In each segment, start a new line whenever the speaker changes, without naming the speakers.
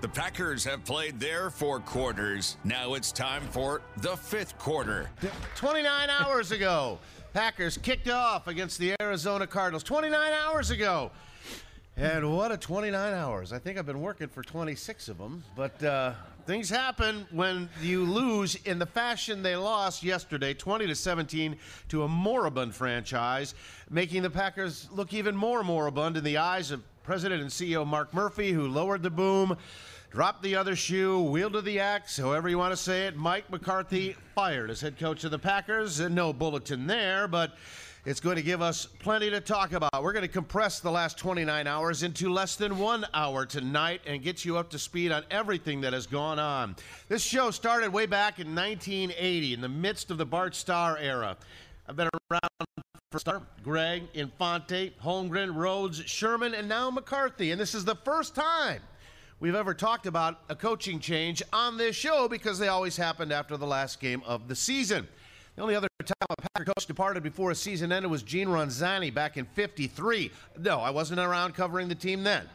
The Packers have played their four quarters. Now it's time for the fifth quarter.
29 hours ago, Packers kicked off against the Arizona Cardinals. 29 hours ago. And what a 29 hours. I think I've been working for 26 of them. But uh, things happen when you lose in the fashion they lost yesterday, 20 to 17, to a moribund franchise, making the Packers look even more moribund in the eyes of President and CEO Mark Murphy, who lowered the boom, dropped the other shoe, wielded the axe, however you want to say it. Mike McCarthy fired as head coach of the Packers. No bulletin there, but it's going to give us plenty to talk about. We're going to compress the last 29 hours into less than one hour tonight and get you up to speed on everything that has gone on. This show started way back in 1980 in the midst of the Bart Starr era. I've been around for Starr, Gregg, Infante, Holmgren, Rhodes, Sherman, and now McCarthy. And this is the first time we've ever talked about a coaching change on this show because they always happened after the last game of the season. The only other time a Packer coach departed before a season ended was Gene Ronzani back in 53. No, I wasn't around covering the team then.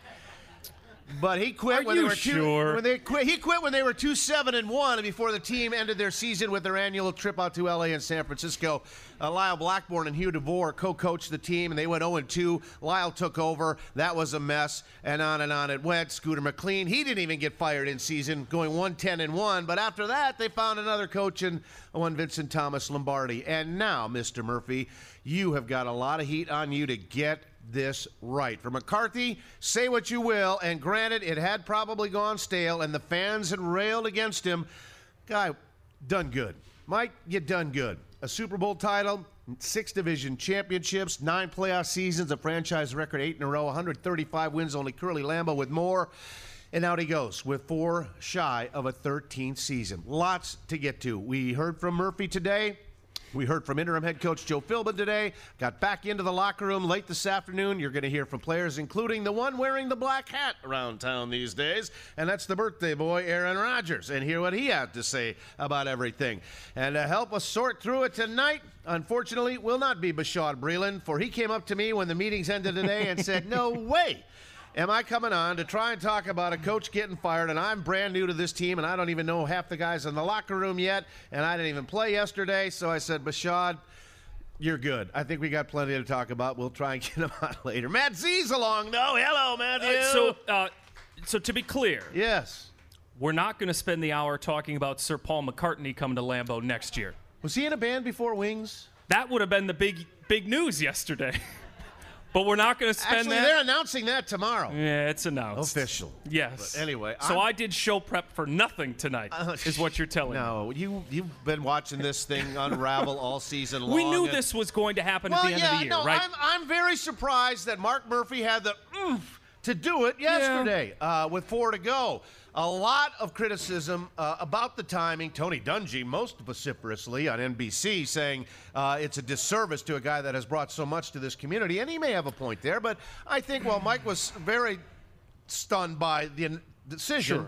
But he quit
Are
when they were two,
sure?
when they quit. He quit when they were two seven and one, and before the team ended their season with their annual trip out to L.A. and San Francisco. Uh, Lyle Blackburn and Hugh DeVore co-coached the team, and they went 0 and 2. Lyle took over. That was a mess, and on and on it went. Scooter McLean, he didn't even get fired in season, going 110 and one. But after that, they found another coach in one Vincent Thomas Lombardi. And now, Mr. Murphy, you have got a lot of heat on you to get this right. For McCarthy, say what you will, and granted, it had probably gone stale, and the fans had railed against him. Guy, done good. Mike, you done good. A Super Bowl title, six division championships, nine playoff seasons, a franchise record eight in a row, 135 wins, only Curly Lambeau with more. And out he goes with four shy of a 13th season. Lots to get to. We heard from Murphy today. We heard from interim head coach Joe Philbin today. Got back into the locker room late this afternoon. You're going to hear from players, including the one wearing the black hat around town these days, and that's the birthday boy, Aaron Rodgers, and hear what he had to say about everything. And to help us sort through it tonight, unfortunately, will not be Bashaud Breeland, for he came up to me when the meetings ended today and said, No way am I coming on to try and talk about a coach getting fired, and I'm brand new to this team, and I don't even know half the guys in the locker room yet, and I didn't even play yesterday. So I said, Bashaud, you're good. I think we got plenty to talk about. We'll try and get him on later. Matt Z's along, though. Hello, Matthew.
Uh, so, uh, so to be clear,
yes.
we're not going to spend the hour talking about Sir Paul McCartney coming to Lambeau next year.
Was he in a band before Wings?
That would have been the big, big news yesterday. but we're not going to spend
Actually,
that.
they're announcing that tomorrow.
Yeah, it's announced.
Official.
Yes.
But anyway,
so
I'm-
I did show prep for nothing tonight. is what you're telling me.
No, you you've been watching this thing unravel all season long.
We knew
and-
this was going to happen
Well,
at the end
yeah,
of the year,
no,
right?
I'm, I'm very surprised that Mark Murphy had the oomph to do it yesterday uh, with four to go. A lot of criticism uh, about the timing. Tony Dungy, most vociferously on NBC, saying uh, it's a disservice to a guy that has brought so much to this community. And he may have a point there, but I think while Mike was very stunned by the decision,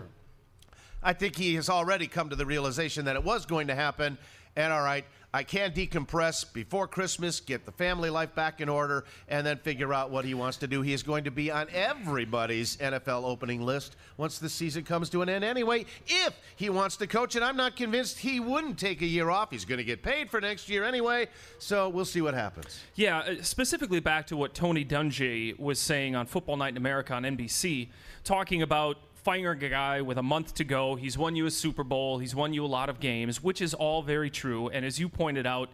I think he has already come to the realization that it was going to happen. And all right, I can decompress before Christmas, get the family life back in order, and then figure out what he wants to do. He is going to be on everybody's NFL opening list once the season comes to an end anyway, if he wants to coach. And I'm not convinced he wouldn't take a year off. He's going to get paid for next year anyway. So we'll see what happens.
Yeah, uh, specifically back to what Tony Dungy was saying on Football Night in America on NBC, talking about firing a guy with a month to go. He's won you a Super Bowl. He's won you a lot of games, which is all very true. And as you pointed out,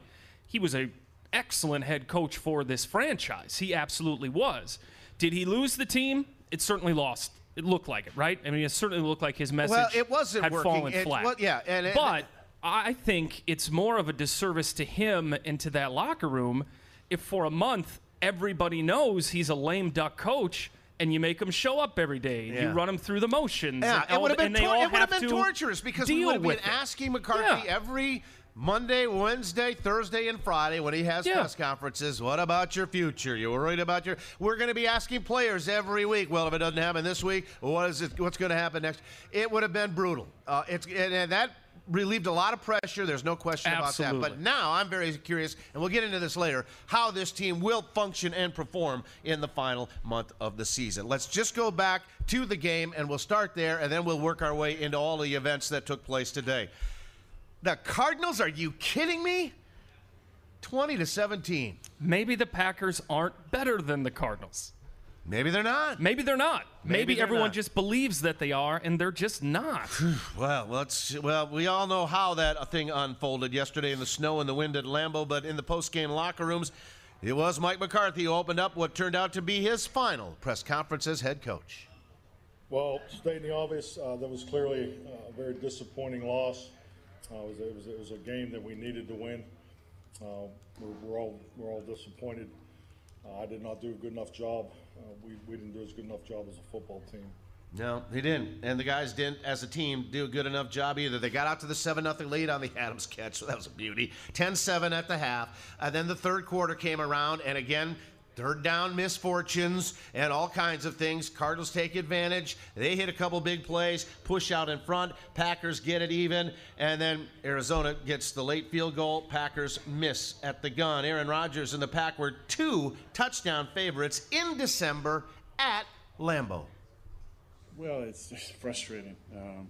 he was a excellent head coach for this franchise. He absolutely was. Did he lose the team? It certainly lost. It looked like it, right? I mean, it certainly looked like his message
Well, it wasn't
had
working.
fallen
It-
flat.
well, yeah, and
but I think it's more of a disservice to him and to that locker room if for a month everybody knows he's a lame duck coach and you make them show up every day.
Yeah.
You run them through the motions.
Yeah,
and
it would have been tor- it have
have
been
to
torturous because we would have been asking McCarthy
Yeah.
every Monday, Wednesday, Thursday, and Friday when he has
Yeah.
press conferences. What about your future? You worried about your? We're going to be asking players every week. Well, if it doesn't happen this week, what is it? What's going to happen next? It would have been brutal. Uh, it's and, and that relieved a lot of pressure. There's no question
Absolutely.
about that. But now I'm very curious, and we'll get into this later, how this team will function and perform in the final month of the season. Let's just go back to the game, and we'll start there, and then we'll work our way into all the events that took place today. The Cardinals? Are you kidding me? 20 to 17.
Maybe the Packers aren't better than the Cardinals.
Maybe they're not.
Maybe they're not.
Maybe
Maybe,
they're
everyone
not.
just believes that they are, and they're just not.
Well, let's. Well, we all know how that thing unfolded yesterday in the snow and the wind at Lambeau, but in the post-game locker rooms, it was Mike McCarthy who opened up what turned out to be his final press conference as head coach.
Well, stating the obvious, uh, that was clearly uh, a very disappointing loss. Uh, it, was, it, was, it was a game that we needed to win. Uh, we're, we're all we're all disappointed. Uh, I did not do a good enough job. Uh, we, we didn't do as good enough job as a football team.
No, he didn't, and the guys didn't, as a team, do a good enough job either. They got out to the seven nothing lead on the Adams catch, so that was a beauty. 10-7 at the half, and then the third quarter came around, and again. Third down misfortunes and all kinds of things. Cardinals take advantage. They hit a couple big plays, push out in front. Packers get it even, and then Arizona gets the late field goal. Packers miss at the gun. Aaron Rodgers and the Pack were two touchdown favorites in December at Lambeau.
Well, it's, frustrating. Um,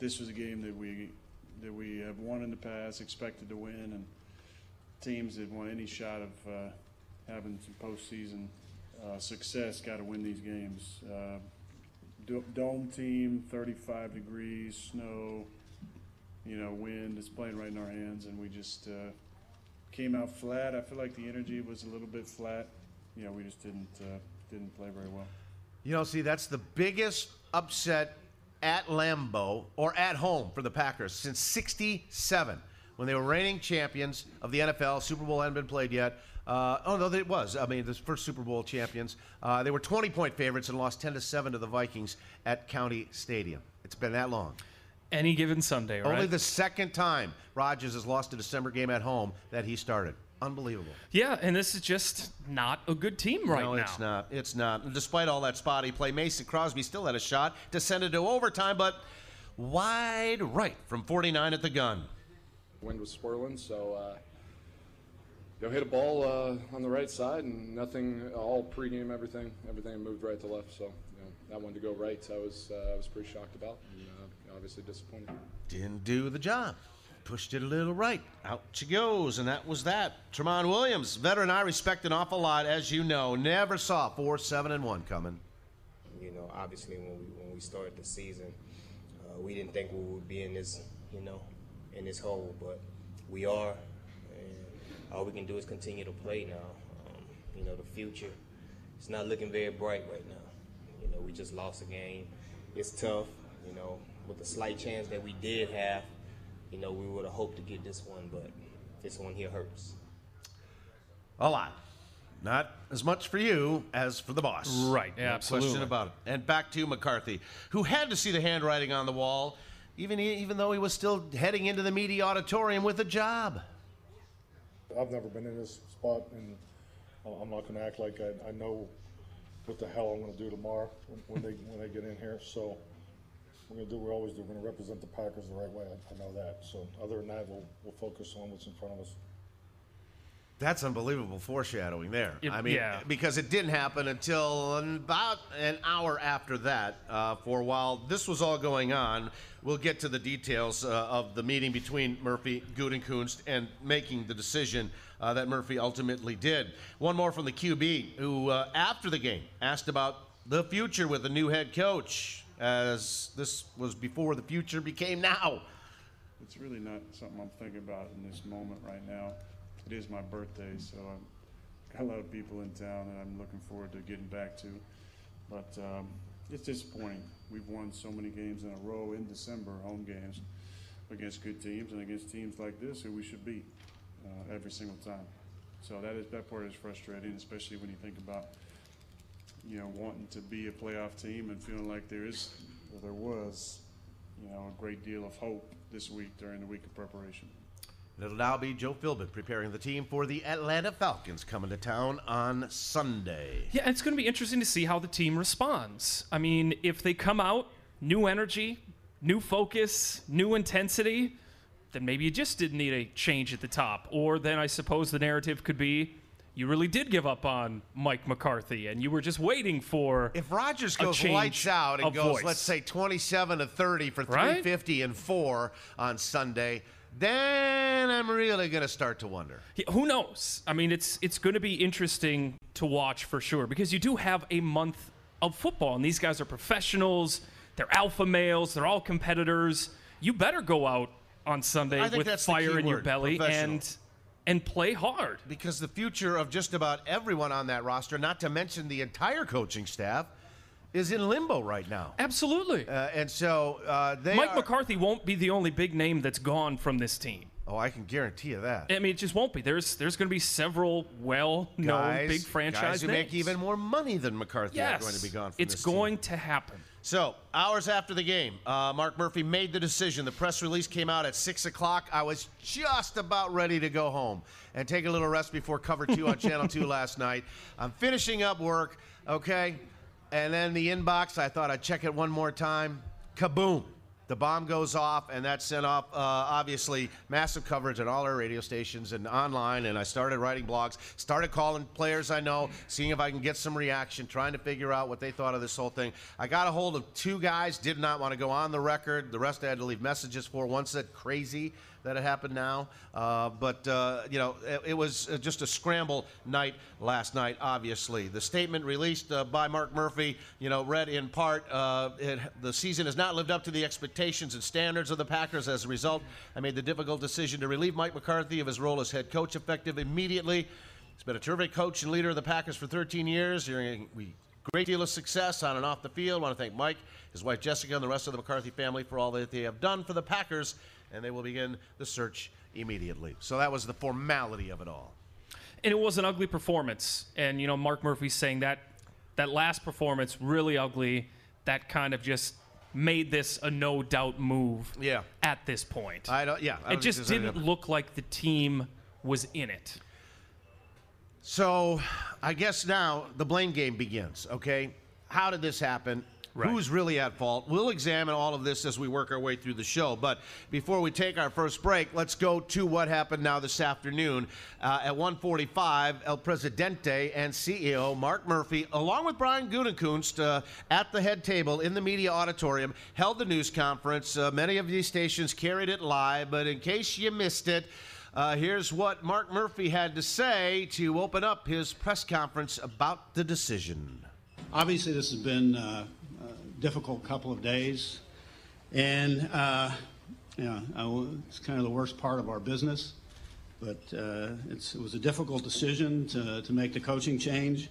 this was a game that we that we have won in the past, expected to win, and teams that want any shot of uh, having some postseason uh, success got to win these games. Uh, dome team, 35 degrees, snow, you know, wind is playing right in our hands, and we just uh, came out flat. I feel like the energy was a little bit flat. You know, we just didn't uh, didn't play very well.
You know, see, that's the biggest upset at Lambeau or at home for the Packers since 67 when they were reigning champions of the NFL. Super Bowl hadn't been played yet. Uh, oh, no, it was. I mean, the first Super Bowl champions. Uh, they were 20 point favorites and lost 10 to 7 to the Vikings at County Stadium. It's been that long.
Any given Sunday, right?
Only the second time Rodgers has lost a December game at home that he started. Unbelievable.
yeah, and this is just not a good team right now.
no,
now.
it's not. It's not. And despite all that spotty play, Mason Crosby still had a shot to send it to overtime, but wide right from 49 at the gun.
wind was swirling, so uh, you know, hit a ball uh, on the right side, and nothing. All pregame, everything, everything moved right to left. So you know, that one to go right, I was uh, I was pretty shocked about, and uh, obviously disappointed.
Didn't do the job. Pushed it a little right. Out she goes, and that was that. Tramon Williams, veteran I respect an awful lot, as you know. Never saw 4 7 and 1 coming.
You know, obviously when we when we started the season, uh, we didn't think we would be in this, you know, in this hole, but we are, and all we can do is continue to play now. Um, you know, the future, it's not looking very bright right now. You know, we just lost a game. It's tough. You know, with the slight chance that we did have, you know, we would have hoped to get this one, but this one here hurts.
A lot. Not as much for you as for the boss.
Right,
No
absolutely.
question about it. And back to McCarthy, who had to see the handwriting on the wall, even, even though he was still heading into the media auditorium with a job.
I've never been in this spot, and I'm not going to act like I, I know what the hell I'm going to do tomorrow when, when they when they get in here. So we're going to do what we always do. We're going to represent the Packers the right way. I, I know that. So other than that, we'll we'll focus on what's in front of us.
That's unbelievable foreshadowing there.
It-
I mean,
yeah.
because it didn't happen until about an hour after that. Uh, for while this was all going on, we'll get to the details uh, of the meeting between Murphy, Gutekunst, and making the decision uh, that Murphy ultimately did. One more from the QB, who uh, after the game asked about the future with the new head coach, as this was before the future became now.
It's really not something I'm thinking about in this moment right now. It is my birthday, so I've got a lot of people in town that I'm looking forward to getting back to. But um, it's disappointing. We've won so many games in a row in December, home games, against good teams and against teams like this who we should beat uh, every single time. So that is that part is frustrating, especially when you think about you know wanting to be a playoff team and feeling like there is, there was, you know, a great deal of hope this week during the week of preparation.
It'll now be Joe Philbin preparing the team for the Atlanta Falcons coming to town on Sunday.
Yeah, it's going to be interesting to see how the team responds. I mean, if they come out, new energy, new focus, new intensity, then maybe you just didn't need a change at the top. Or then I suppose the narrative could be you really did give up on Mike McCarthy and you were just waiting for
If
Rodgers
goes lights out and goes,
voice.
let's say 27 to 30 for
Right?
350 and four on Sunday, then I'm really going to start to wonder.
Yeah, who knows? I mean, it's it's going to be interesting to watch for sure because you do have a month of football, and these guys are professionals. They're alpha males. They're all competitors. You better go out on Sunday with fire in your belly and and play hard.
Because the future of just about everyone on that roster, not to mention the entire coaching staff, is in limbo right now.
Absolutely.
Uh, and so uh, they
Mike
are-
McCarthy won't be the only big name that's gone from this team.
Oh, I can guarantee you that.
I mean, it just won't be. There's there's going to be several well-known
guys,
big franchise
guys who make even more money than McCarthy
yes,
are going to be gone from
it's
this team.
going to happen.
So, hours after the game, uh, Mark Murphy made the decision. The press release came out at 6 o'clock. I was just about ready to go home and take a little rest before cover two on Channel 2 last night. I'm finishing up work, okay? And then the inbox, I thought I'd check it one more time. Kaboom. The bomb goes off, and that sent off, uh, obviously, massive coverage at all our radio stations and online. And I started writing blogs, started calling players I know, seeing if I can get some reaction, trying to figure out what they thought of this whole thing. I got a hold of two guys, did not want to go on the record. The rest I had to leave messages for. One said crazy that it happened now. Uh, but, uh, you know, it, it was uh, just a scramble night last night, obviously. The statement released uh, by Mark Murphy, you know, read in part uh, it, the season has not lived up to the expectations and standards of the Packers. As a result, I made the difficult decision to relieve Mike McCarthy of his role as head coach effective immediately. He's been a terrific coach and leader of the Packers for 13 years. We great deal of success on and off the field. I want to thank Mike, his wife Jessica, and the rest of the McCarthy family for all that they have done for the Packers, and they will begin the search immediately. So that was the formality of it all.
and it was an ugly performance. And you know, Mark Murphy's saying that that last performance really ugly. That kind of just made this a no doubt move.
Yeah.
At this point,
I don't. Yeah, I don't
it just didn't look like the team was in it.
So I guess now the blame game begins. Okay, how did this happen?
Right.
Who's really at fault? We'll examine all of this as we work our way through the show. But before we take our first break, let's go to what happened now this afternoon uh, at 1:45. El Presidente and CEO Mark Murphy, along with Brian Gutekunst, uh, at the head table in the media auditorium, held the news conference. Uh, many of these stations carried it live, but in case you missed it. Uh, here's what Mark Murphy had to say to open up his press conference about the decision.
Obviously, this has been uh, a difficult couple of days, and uh, yeah, it's kind of the worst part of our business. But uh, it was a difficult decision to, to make the coaching change.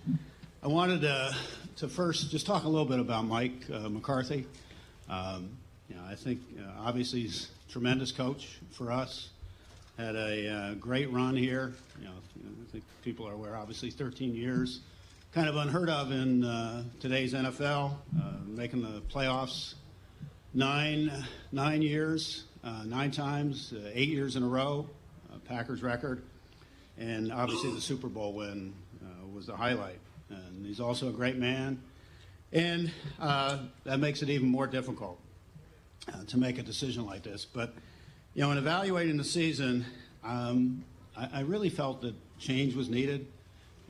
I wanted to, to first just talk a little bit about Mike uh, McCarthy. Um, you know, I think uh, obviously he's a tremendous coach for us. Had a uh, great run here. You know, I think people are aware. Obviously, 13 years, kind of unheard of in uh, today's NFL. Uh, making the playoffs nine nine years, uh, nine times, uh, eight years in a row. Packers record, and obviously the Super Bowl win was the highlight. And he's also a great man, and that makes it even more difficult to make a decision like this. But you know, in evaluating the season, um, I, I really felt that change was needed,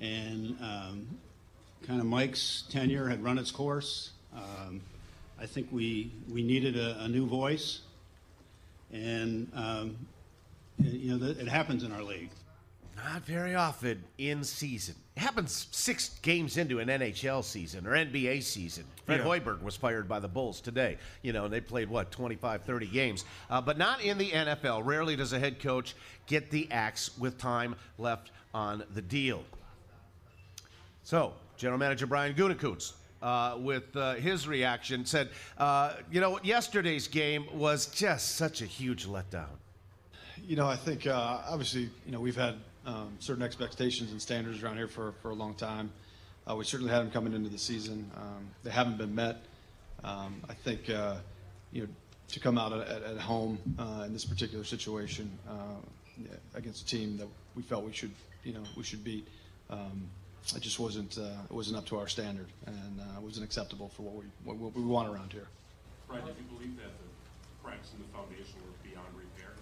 and um, kind of Mike's tenure had run its course. Um, I think we we needed a, a new voice, and um, you know, th- it happens in our league.
Not very often in season. It happens six games into an NHL season or NBA season. Fred
Yeah.
Hoiberg was fired by the Bulls today. You know, and they played, what, 25, 30 games. Uh, but not in the NFL. Rarely does a head coach get the axe with time left on the deal. So, General Manager Brian Gutekunst, uh, with uh, his reaction, said, uh, "You know, yesterday's game was just such a huge letdown."
You know, I think uh, obviously, you know, we've had um, certain expectations and standards around here for, for a long time. Uh, we certainly had them coming into the season. Um, they haven't been met. Um, I think, uh, you know, to come out at, at home in this particular situation against a team that we felt we should, you know, we should beat. It just wasn't uh, it wasn't up to our standard and uh, it wasn't acceptable for what we what, what we want around here.
Brian, did you believe that the cracks in the foundation were beyond repair?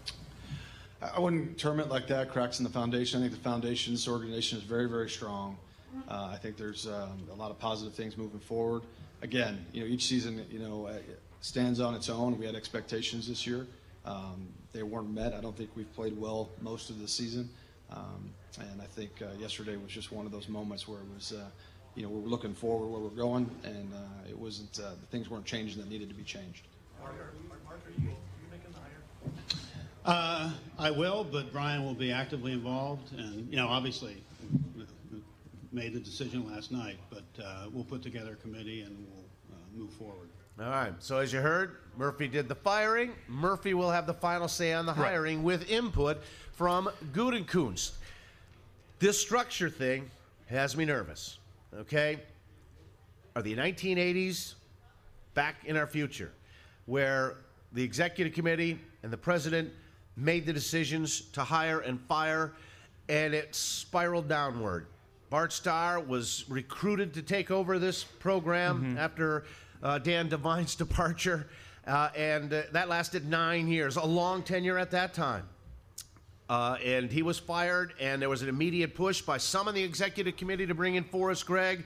I wouldn't term it like that, cracks in the foundation. I think the foundation, this organization is very, very strong. Uh, I think there's um, a lot of positive things moving forward. Again, you know, each season, you know, uh, stands on its own. We had expectations this year. Um, they weren't met. I don't think we've played well most of the season. Um, and I think uh, yesterday was just one of those moments where it was, uh, you know, we were looking forward where we're going, and uh, it wasn't, uh, the things weren't changing that needed to be changed.
Uh, I will, but Brian will be actively involved, and, you know, obviously, made the decision last night, but uh, we'll put together a committee and we'll uh, move forward.
All right. So as you heard, Murphy did the firing. Murphy will have the final say on the hiring with input from Gutekunst. This structure thing has me nervous. Okay? Are the 1980s back in our future where the executive committee and the president made the decisions to hire and fire and it spiraled downward. Bart Starr was recruited to take over this program after uh, Dan Devine's departure, uh, and uh, that lasted nine years, a long tenure at that time. Uh, and he was fired, and there was an immediate push by some in the executive committee to bring in Forrest Gregg.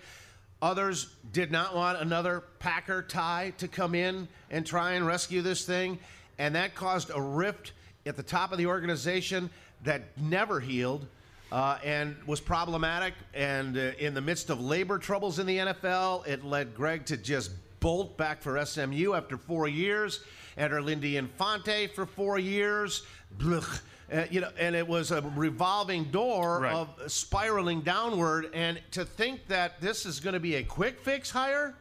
Others did not want another Packer tie to come in and try and rescue this thing, and that caused a rift at the top of the organization that never healed uh, and was problematic. And uh, in the midst of labor troubles in the NFL, it led Gregg to just bolt back for SMU after four years, enter Lindy Infante for four years. Blech. Uh, you know, and it was a revolving door
Right.
of spiraling downward. And to think that this is going to be a quick fix hire,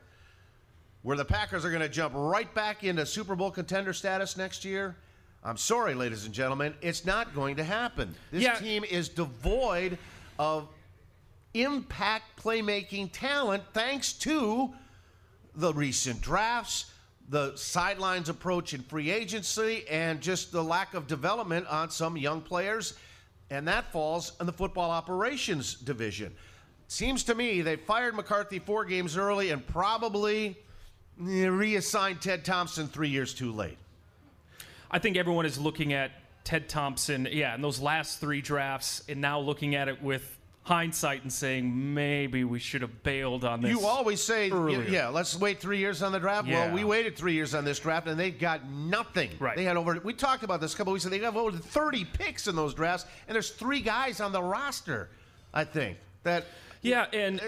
where the Packers are going to jump right back into Super Bowl contender status next year. I'm sorry, ladies and gentlemen, it's not going to happen. This
Yeah.
team is devoid of impact playmaking talent thanks to the recent drafts, the sidelines approach in free agency, and just the lack of development on some young players. And that falls in the football operations division. Seems to me they fired McCarthy four games early and probably eh, reassigned Ted Thompson three years too late.
I think everyone is looking at Ted Thompson, yeah, in those last three drafts, and now looking at it with hindsight and saying maybe we should have bailed on this.
You always say,
earlier.
yeah, let's wait three years on the draft.
Yeah.
Well, we waited three years on this draft, and they got nothing.
Right.
They had over. We talked about this a couple weeks ago. They have over 30 picks in those drafts, and there's three guys on the roster. I think that.
Yeah, and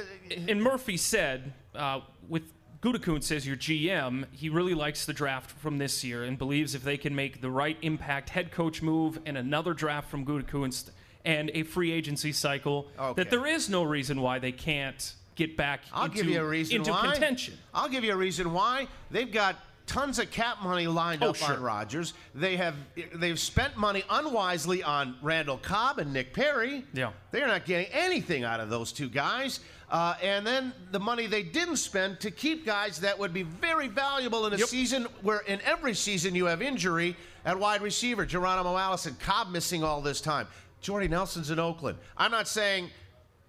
and Murphy said uh, with Gutekunst says your GM, he really likes the draft from this year and believes if they can make the right impact head coach move and another draft from Gutekunst and a free agency cycle,
Okay.
that there is no reason why they can't get back
I'll
into,
give you a reason
into
why.
contention.
I'll give you a reason why. They've got tons of cap money lined
Oh,
up
sure.
on Rodgers. They have they've spent money unwisely on Randall Cobb and Nick Perry.
Yeah.
They're not getting anything out of those two guys. Uh, and then the money they didn't spend to keep guys that would be very valuable in a
Yep.
season where in every season you have injury at wide receiver. Geronimo Allison, Cobb missing all this time. Jordy Nelson's in Oakland. I'm not saying,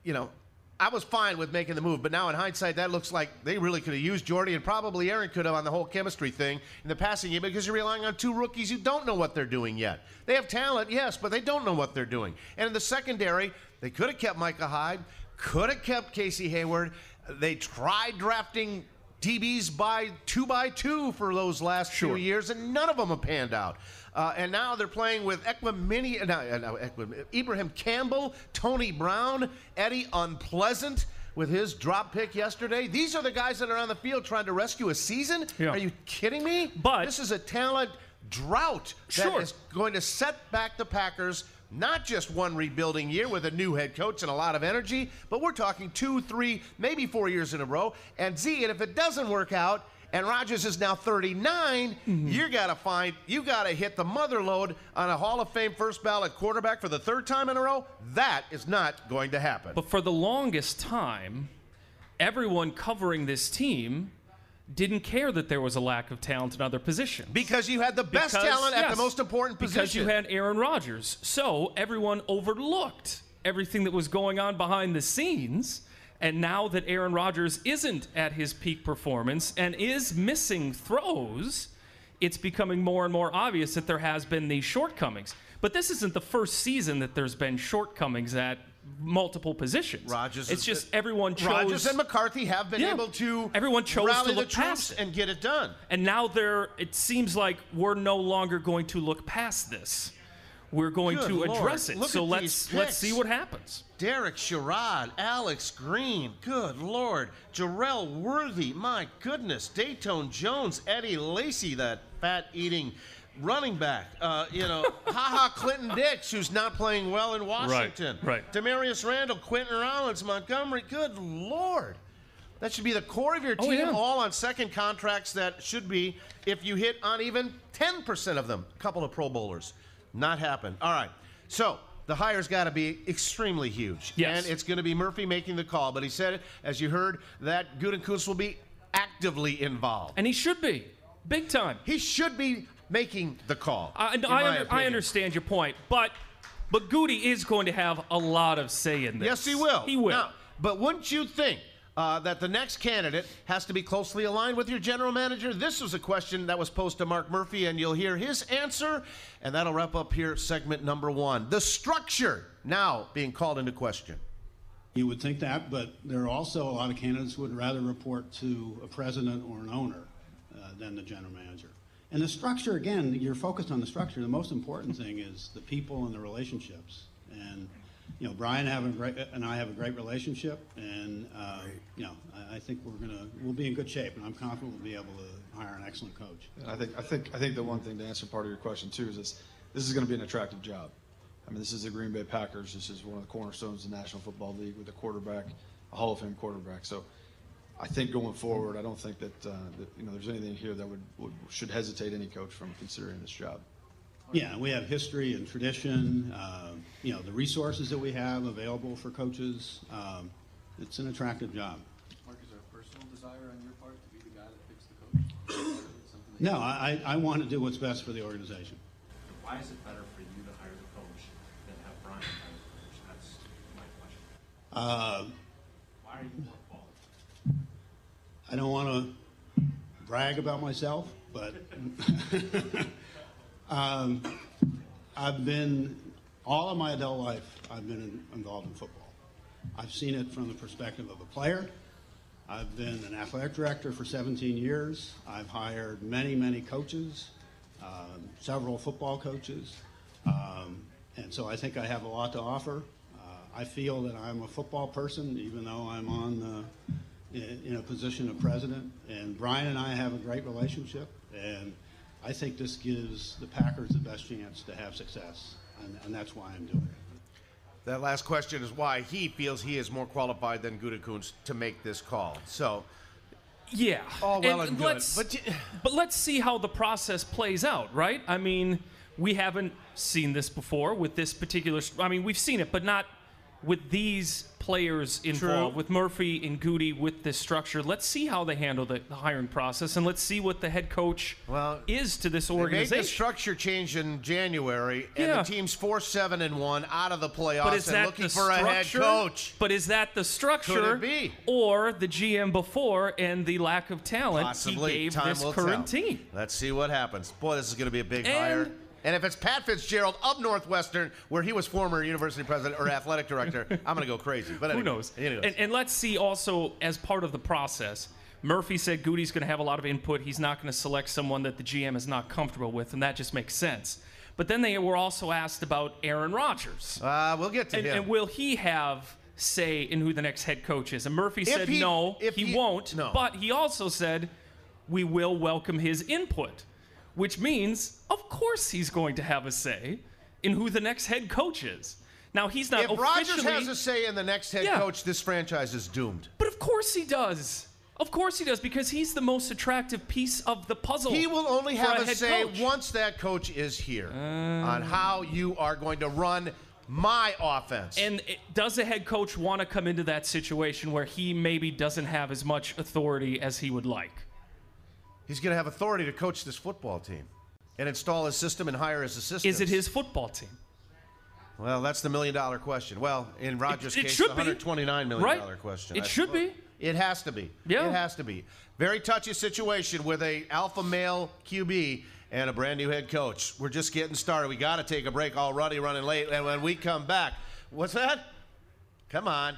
you know, I was fine with making the move, but now in hindsight, that looks like they really could have used Jordy and probably Aaron could have on the whole chemistry thing in the passing game because you're relying on two rookies who don't know what they're doing yet. They have talent, yes, but they don't know what they're doing. And in the secondary, they could have kept Micah Hyde, could have kept Casey Hayward. They tried drafting DBs by two by two for those last few years, and none of them have panned out. Uh, and now they're playing with Equimini, uh, no, no, Ibraheim Campbell, Tony Brown, Eddie Unpleasant with his drop pick yesterday. These are the guys that are on the field trying to rescue a season.
Yeah.
Are you kidding me?
But-
this is a talent drought that is
Sure.
going to set back the Packers. Not just one rebuilding year with a new head coach and a lot of energy, but we're talking two, three, maybe four years in a row. And Z, and if it doesn't work out, and Rodgers is now 39, mm-hmm. you got to find, you got to hit the mother load on a Hall of Fame first ballot quarterback for the third time in a row. That is not going to happen.
But for the longest time, everyone covering this team didn't care that there was a lack of talent in other positions.
because you had the best
Because-
talent at
yes,
the most important position.
Because you had Aaron Rodgers. So everyone overlooked everything that was going on behind the scenes. And now that Aaron Rodgers isn't at his peak performance and is missing throws, it's becoming more and more obvious that there has been these shortcomings. But this isn't the first season that there's been shortcomings at multiple positions.
Rodgers
it's just everyone chose.
Rodgers and McCarthy have been
Yeah.
able to
Everyone chose
rally
to
the
look
troops
past it.
and get it done.
And now they're it seems like we're no longer going to look past this. We're going
Good
to
Lord.
address it.
Look
so let's let's see what happens.
Derek Sherrod, Alex Green, good lord, Jerel Worthy, my goodness, Datone Jones, Eddie Lacy, that fat-eating running back, uh, you know, Ha Ha Clinton Dix, who's not playing well in Washington,
right.
right. Damarious Randall, Quinten Rollins, Montgomery, good lord. That should be the core of your
Oh,
team,
yeah.
all on second contracts that should be, if you hit on even 10% of them, a couple of Pro Bowlers. Not happen. All right. So the hire's got to be extremely huge.
Yes.
And it's going to be Murphy making the call. But he said, as you heard, that Gutekunst will be actively involved.
And he should be big time.
He should be making the call.
I,
in
I, under- I understand your point, but but Goody is going to have a lot of say in this.
Yes, he will.
He will.
Now, but wouldn't you think uh, that the next candidate has to be closely aligned with your general manager? This was a question that was posed to Mark Murphy, and you'll hear his answer. And that'll wrap up here segment number one. The structure now being called into question.
You would think that, but there are also a lot of candidates who would rather report to a president or an owner uh, than the general manager. And the structure, again, you're focused on the structure. The most important thing is the people and the relationships. And, you know, Brian great, and I have a great relationship, and, uh, you know, I, I think we're gonna, we'll be in good shape, and I'm confident we'll be able to hire an excellent coach.
And I think I think I think the one thing to answer part of your question too is this: this is going to be an attractive job. I mean, this is the Green Bay Packers. This is one of the cornerstones of the National Football League with a quarterback, a Hall of Fame quarterback. So, I think going forward, I don't think that, uh, that you know there's anything here that would, would should hesitate any coach from considering this job.
Yeah, we have history and tradition, um, you know, the resources that we have available for coaches. Um, It's an attractive job.
Mark, is there a personal desire on your part to be the guy that picks the coach?
No, I, I I want to do what's best for the organization.
Why is it better for you to hire the coach than have Brian hire the coach? That's my question.
Uh,
Why are you more qualified?
I don't want to brag about myself, but um, I've been, all of my adult life, I've been in- involved in football. I've seen it from the perspective of a player. I've been an athletic director for 17 years. I've hired many, many coaches, um, several football coaches. Um, and so I think I have a lot to offer. Uh, I feel that I'm a football person, even though I'm on the, in, in a position of president. And Brian and I have a great relationship. And I think this gives the Packers the best chance to have success. And, and that's why I'm doing it.
That last question is why he feels he is more qualified than Gutekunst to make this call. So,
Yeah.
All well and good,
Let's,
but
but, let's see how the process plays out, right? I mean, we haven't seen this before with this particular. I mean, we've seen it, but not with these players involved,
True.
with Murphy and Goody, with this structure. Let's see how they handle the, the hiring process, and let's see what the head coach
Well,
is to this
They made
organization.
the structure change in January, and
Yeah.
the team's four seven and one out of the playoffs
But is
and looking
the
for a head coach.
But is that the structure?
Could it be?
Or the GM before and the lack of talent
Possibly.
he gave
Time
this current
tell.
team?
Let's see what happens. Boy, this is going to be a big
And-
hire. And if it's Pat Fitzgerald of Northwestern, where he was former university president or athletic director, I'm going to go crazy. But
Who knows? And, and let's see also, as part of the process, Murphy said Goody's going to have a lot of input. He's not going to select someone that the GM is not comfortable with, and that just makes sense. But then they were also asked about Aaron Rodgers.
uh, we'll get to
And,
him.
and will he have say in who the next head coach is? And Murphy
If
said
he-
no,
if
he,
he-
won't.
no.
But he also said we will welcome his input, which means, of course, he's going to have a say in who the next head coach is. Now he's not
if Rodgers
officially,
has a say in the next head
Yeah.
coach, this franchise is doomed.
but of course he does. Of course he does because he's the most attractive piece of the puzzle.
He will only have
a
a, say
coach.
once that coach is here uh. on how you are going to run my offense.
And it- does a head coach want to come into that situation where he maybe doesn't have as much authority as he would like?
He's going to have authority to coach this football team and install his system and hire his assistants.
Is it his football team?
Well, that's the million dollar question. Well, in Rodgers'
it
case,
should
the
be.
$129 million
Right.
question.
It
I
should
suppose.
be.
It has to be.
Yeah.
It has to be. Very touchy situation with a alpha male QB and a brand new head coach. We're just getting started. We got to take a break already, running late. And when we come back, what's that? Come on.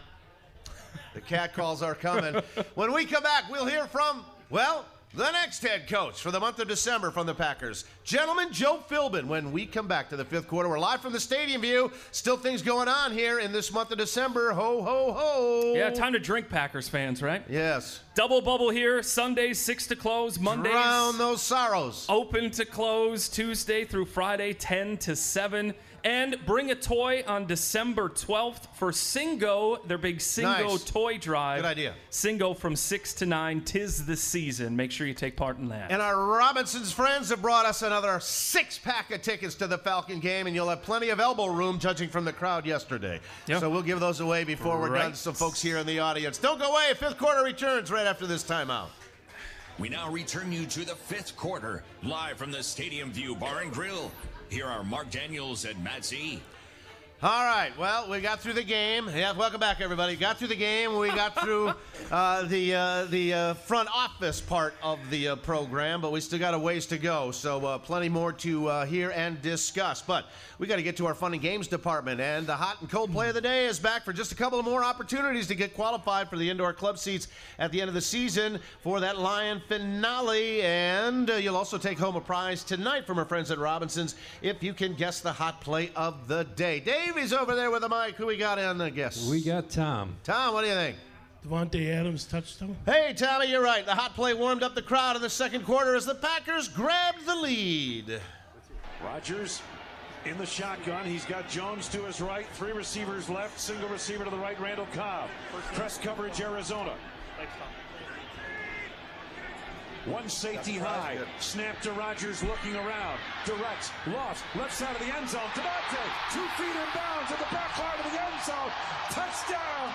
The cat calls are coming. when we come back, we'll hear from, well, the next head coach for the month of December from the Packers, gentleman Joe Philbin. When we come back to the fifth quarter, we're live from the Stadium View. Still things going on here in this month of December. Ho, ho, ho.
Yeah, time to drink, Packers fans, right?
Yes.
Double bubble here. Sundays six to close. Mondays
Drown those sorrows.
open to close. Tuesday through Friday, ten to seven. And bring a toy on December 12th for Singo, their big Singo
Nice.
toy drive.
Good idea.
Singo from 6 to 9. Tis the season. Make sure you take part in that.
And our Robinson's friends have brought us another six pack of tickets to the Falcon game, and you'll have plenty of elbow room judging from the crowd yesterday.
Yeah.
So we'll give those away before we're done.
Right.
So, folks here in the audience, don't go away. Fifth quarter returns right after this timeout.
We now return you to the fifth quarter, live from the Stadium View Bar and Grill. Here are Mark Daniels and Matt Z.
All right. Well, we got through the game. Yeah, welcome back, everybody. Got through the game. We got through uh, the uh, the uh, front office part of the uh, program, but we still got a ways to go. So, uh, plenty more to uh, hear and discuss. But we got to get to our fun and games department, and the hot and cold play of the day is back for just a couple of more opportunities to get qualified for the indoor club seats at the end of the season for that Lion finale. And uh, you'll also take home a prize tonight from our friends at Robinson's if you can guess the hot play of the day. Davey's over there with the mic. Who we got on the guess?
We got Tom.
Tom, what do you think?
Davante Adams touchdown.
Hey, Tommy, you're right. The hot play warmed up the crowd in the second quarter as the Packers grabbed the lead.
Rodgers in the shotgun. He's got Jones to his right, three receivers left, single receiver to the right, Randall Cobb. Press coverage, Arizona. One safety high. Snap to Rodgers looking around. Direct. Lost. Left side of the end zone. Davante. Two feet in bounds at the back part of the end zone. Touchdown.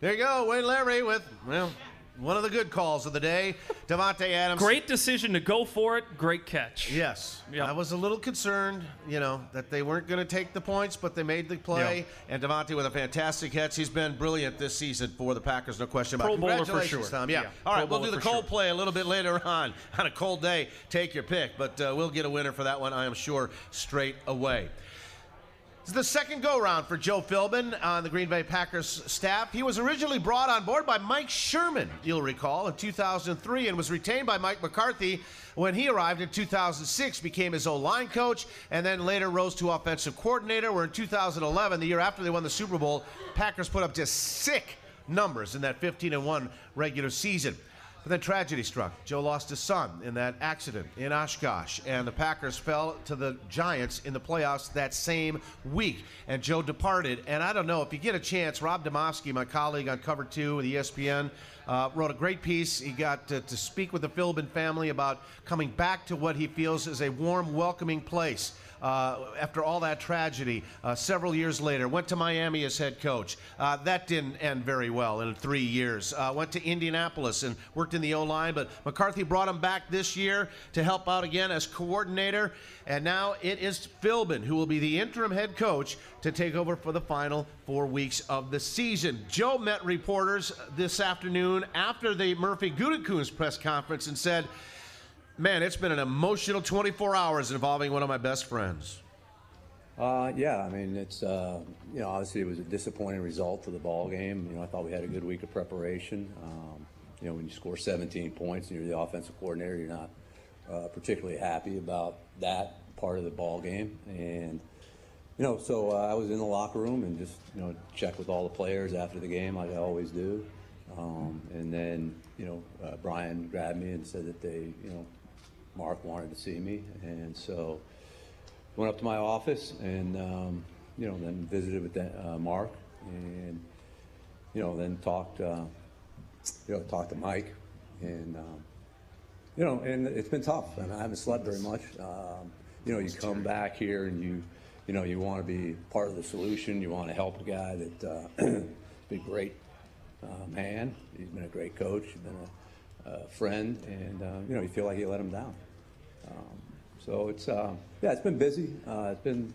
There you go, Wayne Larry with, well, one of the good calls of the day. Davante Adams.
Great decision to go for it. Great catch.
Yes.
Yeah.
I was a little concerned, you know, that they weren't going to take the points, but they made the play. And Davante with a fantastic catch. He's been brilliant this season for the Packers, no question about it.
Pro bowler for sure.
Tom. Yeah.
Yeah,
All right,
Pro
we'll do the cold
sure.
play a little bit later on. On a cold day, take your pick. But uh, we'll get a winner for that one, I am sure, straight away. It's the second go round for Joe Philbin on the Green Bay Packers staff. He was originally brought on board by Mike Sherman, you'll recall, in 2003 and was retained by Mike McCarthy when he arrived in 2006, became his O line coach, and then later rose to offensive coordinator. Where in 2011, the year after they won the Super Bowl, Packers put up just sick numbers in that 15 and 1 regular season. But then tragedy struck. Joe lost his son in that accident in Oshkosh, and the Packers fell to the Giants in the playoffs that same week. And Joe departed. And I don't know if you get a chance, Rob Demovsky, my colleague on Cover Two with ESPN, uh, wrote a great piece. He got to, to speak with the Philbin family about coming back to what he feels is a warm, welcoming place uh, after all that tragedy uh, several years later. Went to Miami as head coach. Uh, that didn't end very well in three years. Uh, went to Indianapolis and worked in the O line, but McCarthy brought him back this year to help out again as coordinator. And now it is Philbin who will be the interim head coach to take over for the final four weeks of the season. Joe met reporters this afternoon after the Murphy Gutekunst press conference and said, Man, it's been an emotional 24 hours involving one of my best friends.
Uh, yeah, I mean, it's, uh, you know, obviously it was a disappointing result of the ball game. You know, I thought we had a good week of preparation. Um, you know, when you score 17 points and you're the offensive coordinator, you're not uh, particularly happy about that part of the ball game. And, you know, so uh, I was in the locker room and just, you know, checked with all the players after the game, like I always do. Um, and then, you know, uh, Brian grabbed me and said that they, you know, Mark wanted to see me. And so, went up to my office and um, you know then visited with the, uh, Mark and you know then talked uh, you know talked to Mike and um, you know and it's been tough and I haven't slept very much. Um, you know you come back here and you you know you want to be part of the solution. You want to help a guy that uh, has been a great uh, man. He's been a great coach. He's been a, a friend and uh, you know you feel like you let him down. Um, so it's uh, yeah, it's been busy. Uh, it's been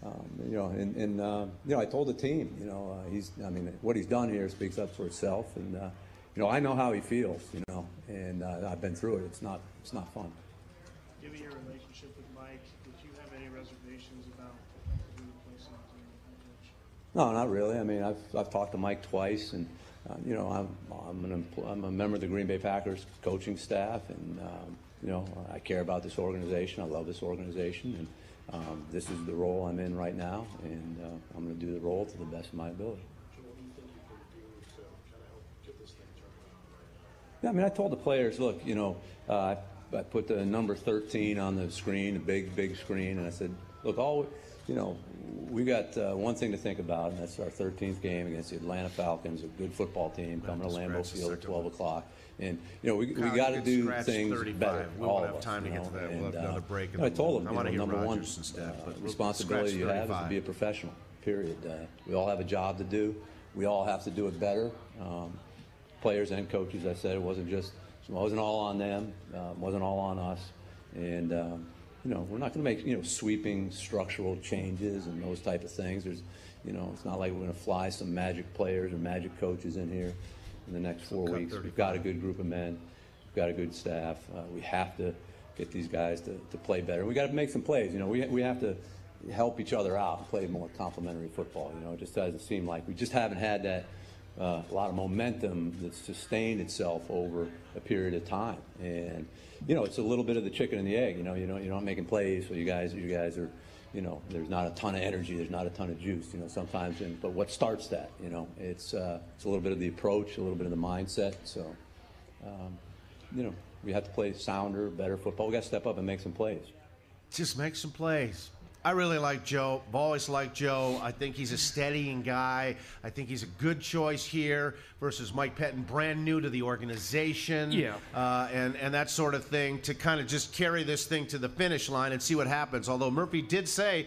Um, you know, and, and uh, you know, I told the team, you know, uh, he's, I mean, what he's done here speaks up for itself, and uh, you know, I know how he feels, you know, and uh, I've been through it. It's not, it's not fun.
Given your relationship with Mike, did you have any reservations about replacing him?
No, not really. I mean, I've, I've talked to Mike twice, and uh, you know, I'm I'm, an empl- I'm a member of the Green Bay Packers coaching staff, and um, you know, I care about this organization. I love this organization, and um, this is the role I'm in right now, and uh, I'm going to do the role to the best of my ability. Yeah, I mean, I told the players, look, you know, uh, I put the number 13 on the screen, a big, big screen, and I said, look, all, you know, we got uh, one thing to think about, and that's our 13th game against the Atlanta Falcons, a good football team, coming to Lambeau Field at 12 o'clock. And, you know, we, we got to do things
35.
better.
We
all
won't
of
have
us,
time to
you
get
know,
to that. We'll
and,
have another
uh,
break
you I told them,
I
you know, number one
Steph, but
uh, responsibility you have is to be a professional, period. Uh, we all have a job to do. We all have to do it better. Um, players and coaches, I said, it wasn't just, it wasn't all on them, uh, it wasn't all on us. And, um, you know, we're not going to make, you know, sweeping structural changes and those type of things. There's, you know, it's not like we're going to fly some magic players or magic coaches in here in the next four weeks.
35.
We've got a good group of men. We've got a good staff. Uh, we have to get these guys to, to play better. We got to make some plays. You know, we, we have to help each other out and play more complementary football. You know, it just doesn't seem like we just haven't had that uh, a lot of momentum that's sustained itself over a period of time. And you know, it's a little bit of the chicken and the egg. You know, you know, you're not making plays, so you guys, you guys are, you know, there's not a ton of energy, there's not a ton of juice. You know, sometimes. And, but what starts that? You know, it's uh, it's a little bit of the approach, a little bit of the mindset. So, um, you know, we have to play sounder, better football. We got to step up and make some plays.
Just make some plays. I really like Joe. I've always liked Joe. I think he's a steadying guy. I think he's a good choice here versus Mike Pettine, brand new to the organization.
Yeah.
Uh, and, and that sort of thing to kind of just carry this thing to the finish line and see what happens. Although Murphy did say,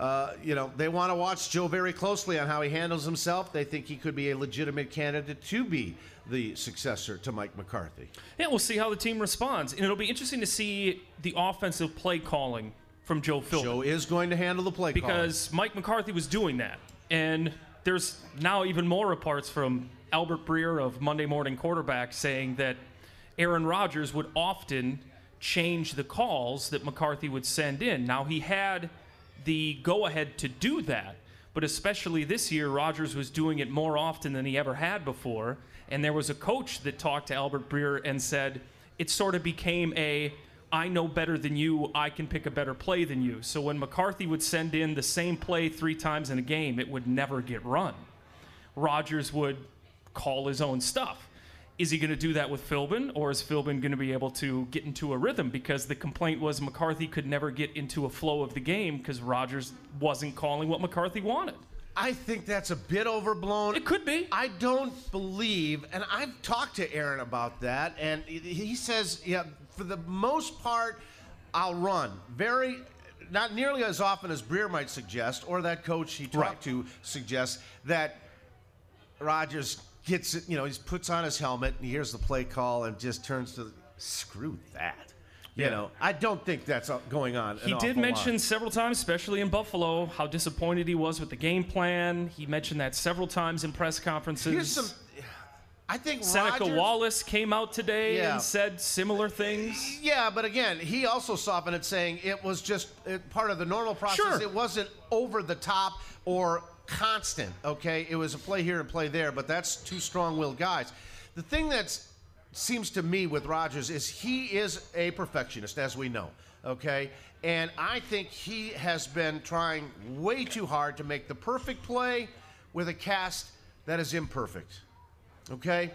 uh, you know, they want to watch Joe very closely on how he handles himself. They think he could be a legitimate candidate to be the successor to Mike McCarthy.
Yeah, we'll see how the team responds. And it'll be interesting to see the offensive play calling from Joe Philbin.
Joe is going to handle the play
because Mike McCarthy was doing that. And there's now even more reports from Albert Breer of Monday Morning Quarterback saying that Aaron Rodgers would often change the calls that McCarthy would send in. Now, he had the go ahead to do that, but especially this year, Rodgers was doing it more often than he ever had before. And there was a coach that talked to Albert Breer and said it sort of became a I know better than you, I can pick a better play than you. So when McCarthy would send in the same play three times in a game, it would never get run. Rodgers would call his own stuff. Is he going to do that with Philbin, or is Philbin going to be able to get into a rhythm? Because the complaint was McCarthy could never get into a flow of the game because Rodgers wasn't calling what McCarthy wanted.
I think that's a bit overblown.
It could be.
I don't believe, and I've talked to Aaron about that, and he says, yeah, for the most part, I'll run. Very, not nearly as often as Breer might suggest, or that coach he talked
Right.
to suggests that Rodgers gets it, you know, he puts on his helmet and he hears the play call and just turns to, screw that. You
Yeah.
know, I don't think that's going on.
He did mention
lot.
several times, especially in Buffalo, how disappointed he was with the game plan. He mentioned that several times in press conferences.
Here's some. I think
Seneca
Rodgers-
Wallace came out today
Yeah.
and said similar things.
Yeah, but again, he also softened it, saying it was just uh, part of the normal process.
Sure.
It wasn't over the top or constant. Okay, it was a play here and play there, but that's two strong-willed guys. The thing that seems to me with Rodgers is he is a perfectionist, as we know. Okay, and I think he has been trying way too hard to make the perfect play with a cast that is imperfect. Okay?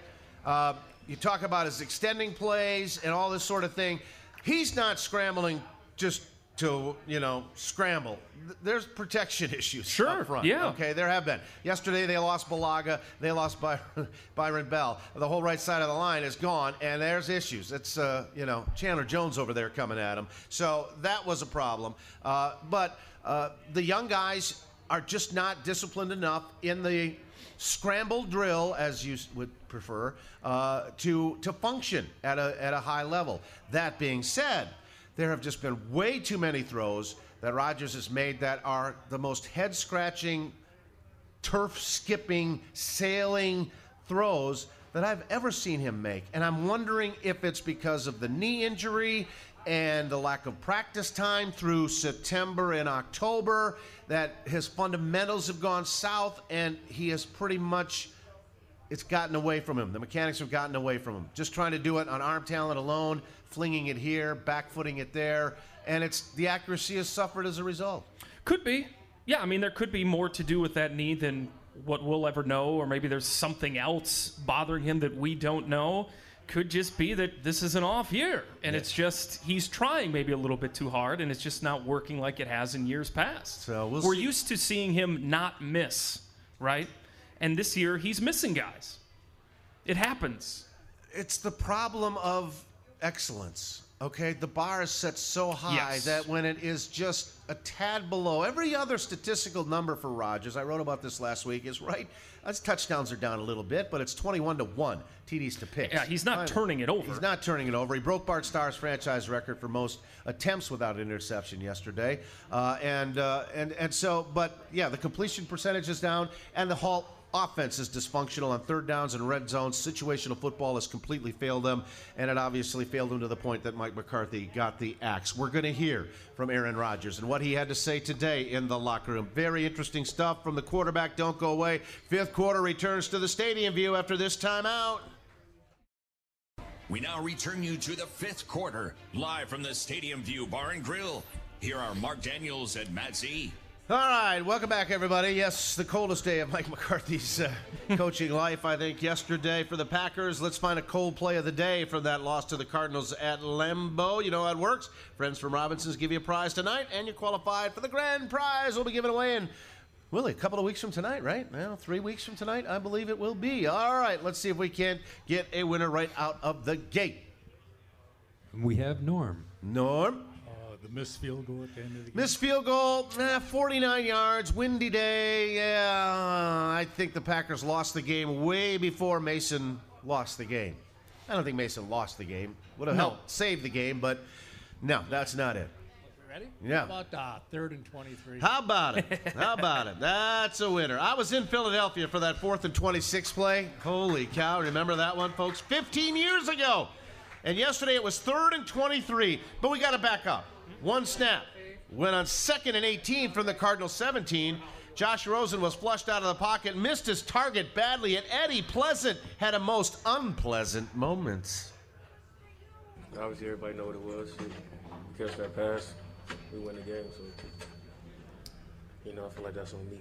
Uh, you talk about his extending plays and all this sort of thing. He's not scrambling just to, you know, scramble. There's protection issues
Sure,
up front.
yeah.
Okay, there have been. Yesterday they lost Bulaga, they lost By- Byron Bell. The whole right side of the line is gone, and there's issues. It's, uh, you know, Chandler Jones over there coming at him. So that was a problem. Uh, but uh, the young guys are just not disciplined enough in the scramble drill, as you would prefer, uh, to to function at a at a high level. That being said, there have just been way too many throws that Rodgers has made that are the most head scratching, turf skipping, sailing throws that I've ever seen him make. And I'm wondering if it's because of the knee injury and the lack of practice time through September and October that his fundamentals have gone south and he has pretty much it's gotten away from him. The mechanics have gotten away from him. Just trying to do it on arm talent alone, flinging it here, backfooting it there, and it's the accuracy has suffered as a result.
Could be. Yeah, I mean, there could be more to do with that knee than what we'll ever know, or maybe there's something else bothering him that we don't know. Could just be that this is an off year, and it's just he's trying maybe a little bit too hard, and it's just not working like it has in years past.
So we'll
We're
see.
used to seeing him not miss, right? And this year he's missing guys. It happens.
It's the problem of excellence. Okay, the bar is set so high
Yes.
that when it is just a tad below every other statistical number for Rodgers, I wrote about this last week, is right. His touchdowns are down a little bit, but it's 21 to 1 TDs to picks.
Yeah, he's not turning it over.
He's not turning it over. He broke Bart Starr's franchise record for most attempts without an interception yesterday, uh, and uh, and and so, but yeah, the completion percentage is down, and the Hall offense is dysfunctional on third downs and red zones. Situational football has completely failed them, and it obviously failed them to the point that Mike McCarthy got the axe. We're going to hear from Aaron Rodgers and what he had to say today in the locker room. Very interesting stuff from the quarterback. Don't go away. Fifth quarter returns to the stadium view after this timeout.
We now return you to the fifth quarter, live from the Stadium View Bar and Grill. Here are Mark Daniels and Matt Z.
All right, welcome back, everybody. Yes, the coldest day of Mike McCarthy's uh, coaching life, I think, yesterday for the Packers. Let's find a cold play of the day from that loss to the Cardinals at Lambeau. You know how it works. Friends from Robinson's give you a prize tonight, and you're qualified for the grand prize we'll be giving away in, Willie, a couple of weeks from tonight, right? Well, three weeks from tonight, I believe it will be. All right, let's see if we can get a winner right out of the gate.
We have Norm.
Norm?
The missed field goal at the end of the game.
Missed field goal, eh, 49 yards, windy day. Yeah, I think the Packers lost the game way before Mason lost the game. I don't think Mason lost the game. Would have
No.
helped save the game, but no, that's not it.
Ready?
Yeah.
How about uh, third and 23?
How about it? How about it? That's a winner. I was in Philadelphia for that fourth and 26 play. Holy cow. Remember that one, folks? 15 years ago. And yesterday it was third and 23, but we got to back up. One snap. Went on second and 18 from the Cardinal 17. Josh Rosen was flushed out of the pocket, missed his target badly, and Eddie Pleasant had a most unpleasant moment.
Obviously, everybody know what it was. We catch that pass, we win the game. So, you know, I feel like that's on me.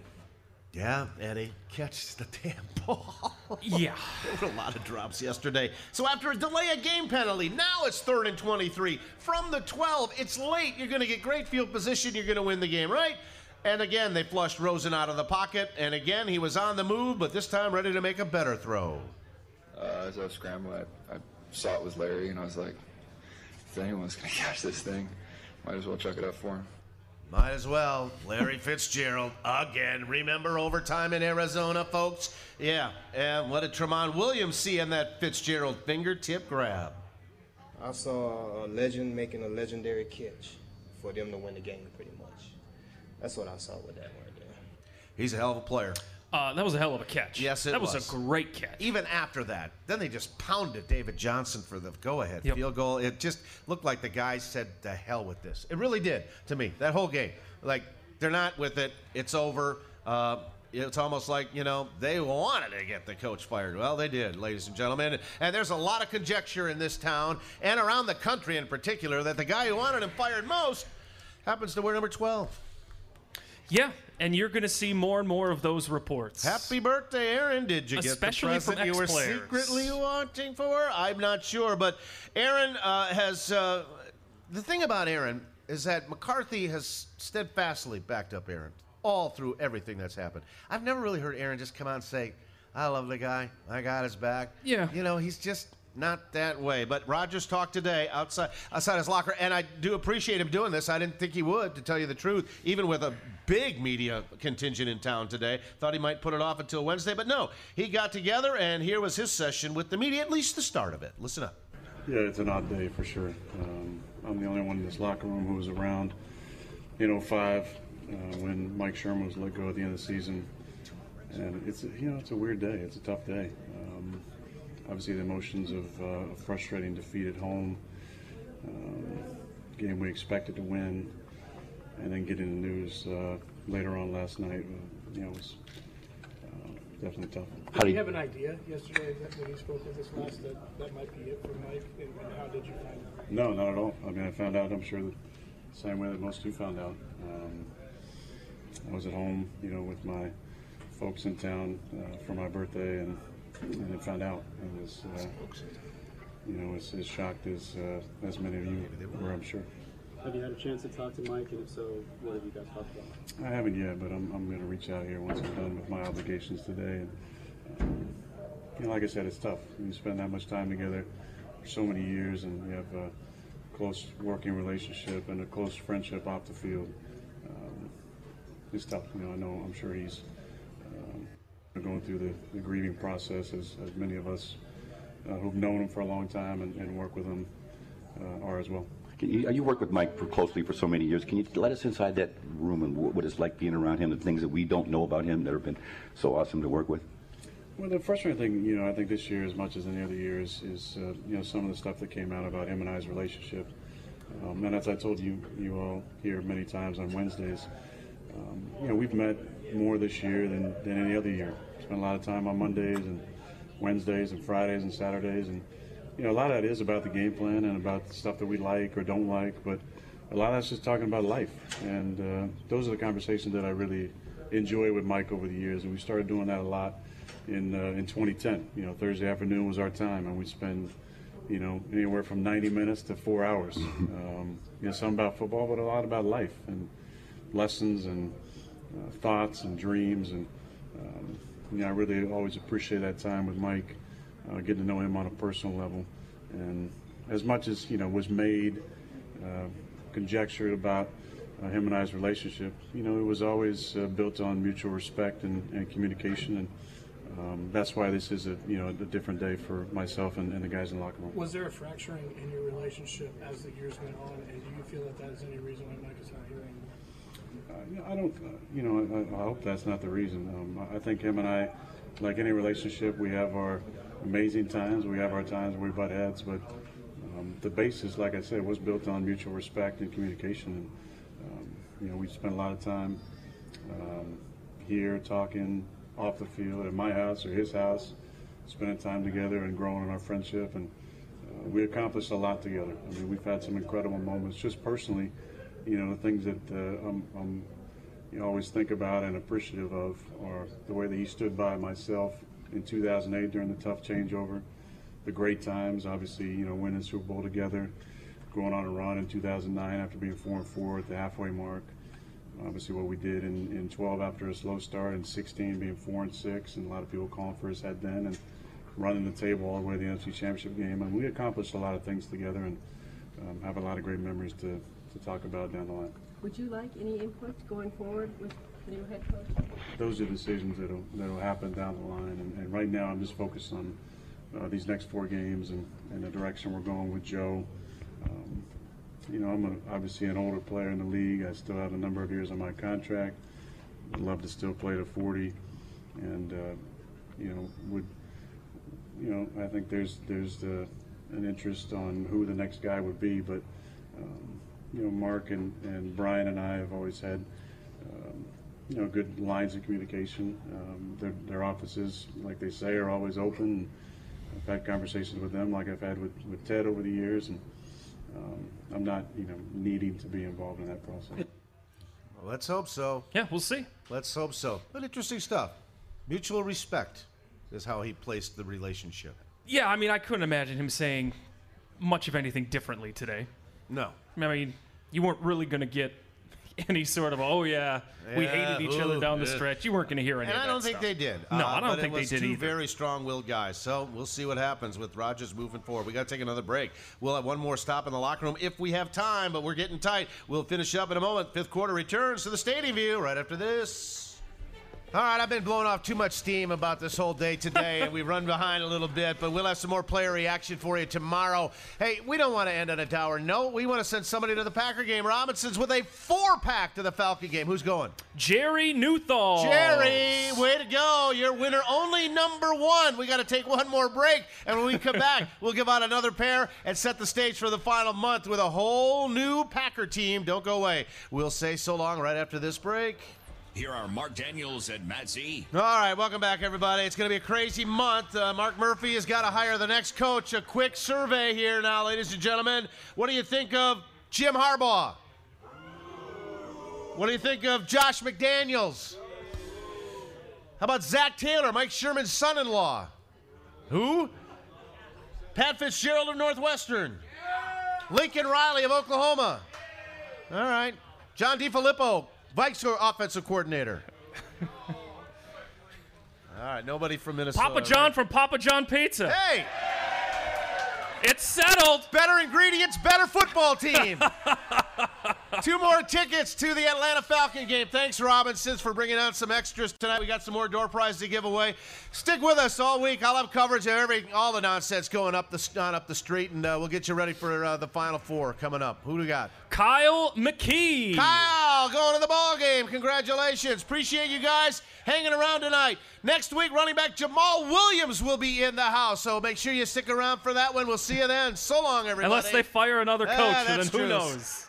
Yeah, Eddie, catch the damn ball.
Yeah.
there were a lot of drops yesterday. So after a delay of game penalty, now it's third and 23. From the 12, it's late. You're going to get great field position. You're going to win the game, right? And again, they flushed Rosen out of the pocket. And again, he was on the move, but this time ready to make a better throw.
Uh, as I was scrambling, I, I saw it was Larry, and I was like, if anyone's going to catch this thing, might as well chuck it up for him.
Might as well. Larry Fitzgerald again. Remember overtime in Arizona, folks? Yeah. And what did Tramon Williams see in that Fitzgerald fingertip grab?
I saw a legend making a legendary catch for them to win the game, pretty much. That's what I saw with that right there.
He's a hell of a player.
Uh, that was a hell of a catch.
Yes, it was.
that was.
was.
a great catch.
Even after that, then they just pounded David Johnson for the go-ahead
Yep.
field goal. It just looked like the guys said, "The hell with this." It really did to me. That whole game, like they're not with it. It's over. Uh, it's almost like you know they wanted to get the coach fired. Well, they did, ladies and gentlemen. And there's a lot of conjecture in this town and around the country in particular that the guy who wanted him fired most happens to wear number 12.
Yeah, and you're going to see more and more of those reports.
Happy birthday, Aaron. Did you
Especially
get the present you were secretly wanting for? I'm not sure. But Aaron uh, has. Uh, the thing about Aaron is that McCarthy has steadfastly backed up Aaron all through everything that's happened. I've never really heard Aaron just come out and say, I love the guy. I got his back.
Yeah.
You know, he's just not that way. But Rodgers talked today outside outside his locker, and I do appreciate him doing this. I didn't think he would, to tell you the truth, even with a big media contingent in town today. Thought he might put it off until Wednesday, but no. He got together, and here was his session with the media, at least the start of it. Listen up.
Yeah, it's an odd day for sure. Um, I'm the only one in this locker room who was around in 05 uh, when Mike Sherman was let go at the end of the season. And it's you know it's a weird day. It's a tough day. Um, obviously, the emotions of uh, a frustrating defeat at home, um, game we expected to win, and then getting the news uh, later on last night. Uh, you know, was uh, definitely tough.
Did you have an idea yesterday that when you spoke with us last that that might be it for Mike, and, and how did you find out?
No, not at all. I mean, I found out. I'm sure the same way that most do found out. Um, I was at home, you know, with my folks in town uh, for my birthday, and and then found out. It was, uh, you know, as, as shocked as uh, as many of you were, I'm sure.
Have you had a chance to talk to Mike, and if so, what have you guys talked about?
I haven't yet, but I'm, I'm going to reach out here once I'm done with my obligations today. And, um, you know, like I said, it's tough. You spend that much time together for so many years, and you have a close working relationship and a close friendship off the field. Um, it's tough. You know, I know. I'm sure he's going through the, the grieving process, as, as many of us uh, who've known him for a long time and, and work with him uh, are as well.
Can you, you worked with Mike for closely for so many years. Can you let us inside that room and what it's like being around him, the things that we don't know about him that have been so awesome to work with?
Well, the frustrating thing, you know, I think this year, as much as any other year, is, is uh, you know, some of the stuff that came out about him and I's relationship. Um, and as I told you, you all here many times on Wednesdays, um, you know, we've met more this year than, than any other year. Spent a lot of time on Mondays and Wednesdays and Fridays and Saturdays, and you know, a lot of that is about the game plan and about the stuff that we like or don't like, but a lot of that's just talking about life. And uh, those are the conversations that I really enjoy with Mike over the years, and we started doing that a lot in uh, in 2010. You know, Thursday afternoon was our time, and we spend you know anywhere from 90 minutes to four hours. Um, you know, some about football, but a lot about life and lessons and uh, thoughts and dreams. And um, you know, I really always appreciate that time with Mike, uh, getting to know him on a personal level. And as much as you know was made, uh, conjectured about uh, him and I's relationship, you know, it was always uh, built on mutual respect and, and communication. And um, that's why this is a you know a different day for myself and, and the guys in the locker room.
Was there a fracturing in your relationship as the years went on, and do you feel that that is any reason why Mike is not here anymore?
I don't, you know, I, I hope that's not the reason. Um, I I think him and I, like any relationship, we have our amazing times, we have our times where we butt heads, but um, the basis, like I said, was built on mutual respect and communication. And, um, you know, we spent a lot of time um, here talking off the field at my house or his house, spending time together and growing in our friendship. And uh, we accomplished a lot together. I mean, we've had some incredible moments just personally you know, the things that uh, I'm, I'm you know, always think about and appreciative of are the way that he stood by myself in 2008 during the tough changeover, the great times, obviously, you know, winning Super Bowl together, going on a run in 2009 after being 4 and 4 at the halfway mark. Obviously, what we did in, in 12 after a slow start, and 16 being 4 and 6, and a lot of people calling for his head then, and running the table all the way to the NFC Championship game. And we accomplished a lot of things together, and um, have a lot of great memories to, to talk about down the line.
Would you like any input going forward with the new head coach?
Those are decisions that'll that'll happen down the line, and, and right now I'm just focused on uh, these next four games and, and the direction we're going with Joe. Um, you know, I'm a, obviously an older player in the league. I still have a number of years on my contract. I'd love to still play to 40, and uh, you know would you know I think there's there's the, an interest on who the next guy would be, but um, you know Mark and, and Brian and I have always had um, you know good lines of communication. Um, their, their offices, like they say, are always open. I've had conversations with them, like I've had with, with Ted over the years, and um, I'm not you know needing to be involved in that process.
Well, let's hope so.
Yeah, we'll see.
Let's hope so. But interesting stuff. Mutual respect is how he placed the relationship.
Yeah, I mean, I couldn't imagine him saying much of anything differently today.
No.
I mean, you weren't really going to get any sort of, oh, yeah, we hated each other
ooh,
down the
yeah.
stretch. You weren't going to hear any
And
of
I don't think
stuff.
they did.
No,
Uh,
I don't think they did
two
either.
very strong-willed guys. So we'll see what happens with Rodgers moving forward. We got to take another break. We'll have one more stop in the locker room if we have time, but we're getting tight. We'll finish up in a moment. Fifth quarter returns to the Stadium View right after this. All right, I've been blowing off too much steam about this whole day today, and we run behind a little bit, but we'll have some more player reaction for you tomorrow. Hey, we don't want to end on a dour note. We want to send somebody to the Packer game. Robinson's with a four pack to the Falcon game. Who's going?
Jerry Newthall.
Jerry, way to go. You're winner only number one. We got to take one more break, and when we come back, we'll give out another pair and set the stage for the final month with a whole new Packer team. Don't go away. We'll say so long right after this break.
Here are Mark Daniels and Matt Z.
All right, welcome back, everybody. It's going to be a crazy month. Uh, Mark Murphy has got to hire the next coach. A quick survey here now, ladies and gentlemen. What do you think of Jim Harbaugh? What do you think of Josh McDaniels? How about Zac Taylor, Mike Sherman's son in law? Who? Pat Fitzgerald of Northwestern. Lincoln Riley of Oklahoma. All right. John DeFilippo, Vikes offensive coordinator. All right, nobody from Minnesota.
Papa John from Papa John Pizza.
Hey!
It's settled.
Better ingredients, better football team. Two more tickets to the Atlanta Falcon game. Thanks, Robinsons, for bringing out some extras tonight. We got some more door prizes to give away. Stick with us all week. I'll have coverage of every all the nonsense going up the on up the street, and uh, we'll get you ready for uh, the Final Four coming up. Who do we got?
Kyle McKee.
Kyle going to the ball game. Congratulations. Appreciate you guys hanging around tonight. Next week, running back Jamaal Williams will be in the house, so make sure you stick around for that one. We'll see you then. So long, everybody.
Unless they fire another coach, and then who
true.
knows?